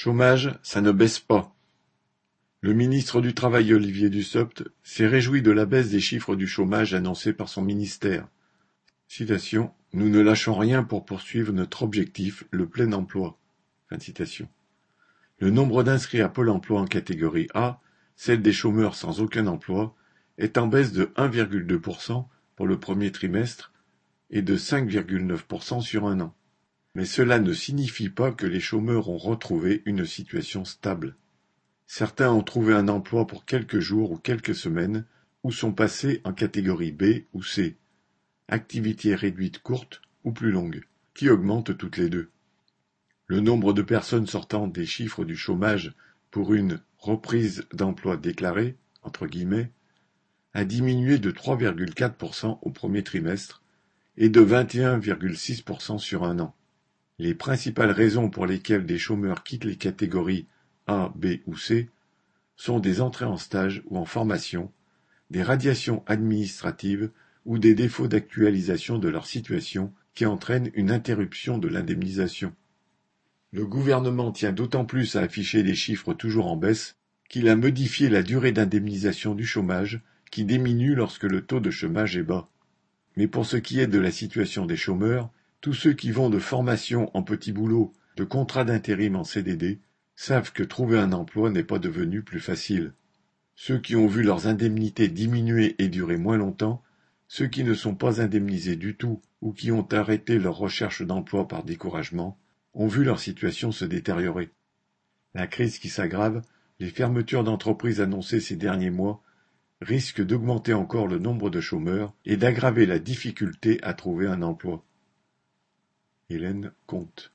Chômage, ça ne baisse pas. Le ministre du Travail Olivier Dussopt s'est réjoui de la baisse des chiffres du chômage annoncés par son ministère. Citation Nous ne lâchons rien pour poursuivre notre objectif, le plein emploi. Le nombre d'inscrits à Pôle emploi en catégorie A, celle des chômeurs sans aucun emploi, est en baisse de 1,2% pour le premier trimestre et de 5,9% sur un an. Mais cela ne signifie pas que les chômeurs ont retrouvé une situation stable. Certains ont trouvé un emploi pour quelques jours ou quelques semaines, ou sont passés en catégorie B ou C, activité réduite courte ou plus longue, qui augmente toutes les deux. Le nombre de personnes sortant des chiffres du chômage pour une reprise d'emploi déclarée, entre guillemets, a diminué de 3,4% au premier trimestre et de 21,6% sur un an. Les principales raisons pour lesquelles des chômeurs quittent les catégories A, B ou C sont des entrées en stage ou en formation, des radiations administratives ou des défauts d'actualisation de leur situation qui entraînent une interruption de l'indemnisation. Le gouvernement tient d'autant plus à afficher des chiffres toujours en baisse qu'il a modifié la durée d'indemnisation du chômage qui diminue lorsque le taux de chômage est bas. Mais pour ce qui est de la situation des chômeurs, tous ceux qui vont de formation en petit boulot, de contrat d'intérim en CDD, savent que trouver un emploi n'est pas devenu plus facile. Ceux qui ont vu leurs indemnités diminuer et durer moins longtemps, ceux qui ne sont pas indemnisés du tout ou qui ont arrêté leur recherche d'emploi par découragement, ont vu leur situation se détériorer. La crise qui s'aggrave, les fermetures d'entreprises annoncées ces derniers mois risquent d'augmenter encore le nombre de chômeurs et d'aggraver la difficulté à trouver un emploi. Hélène Comte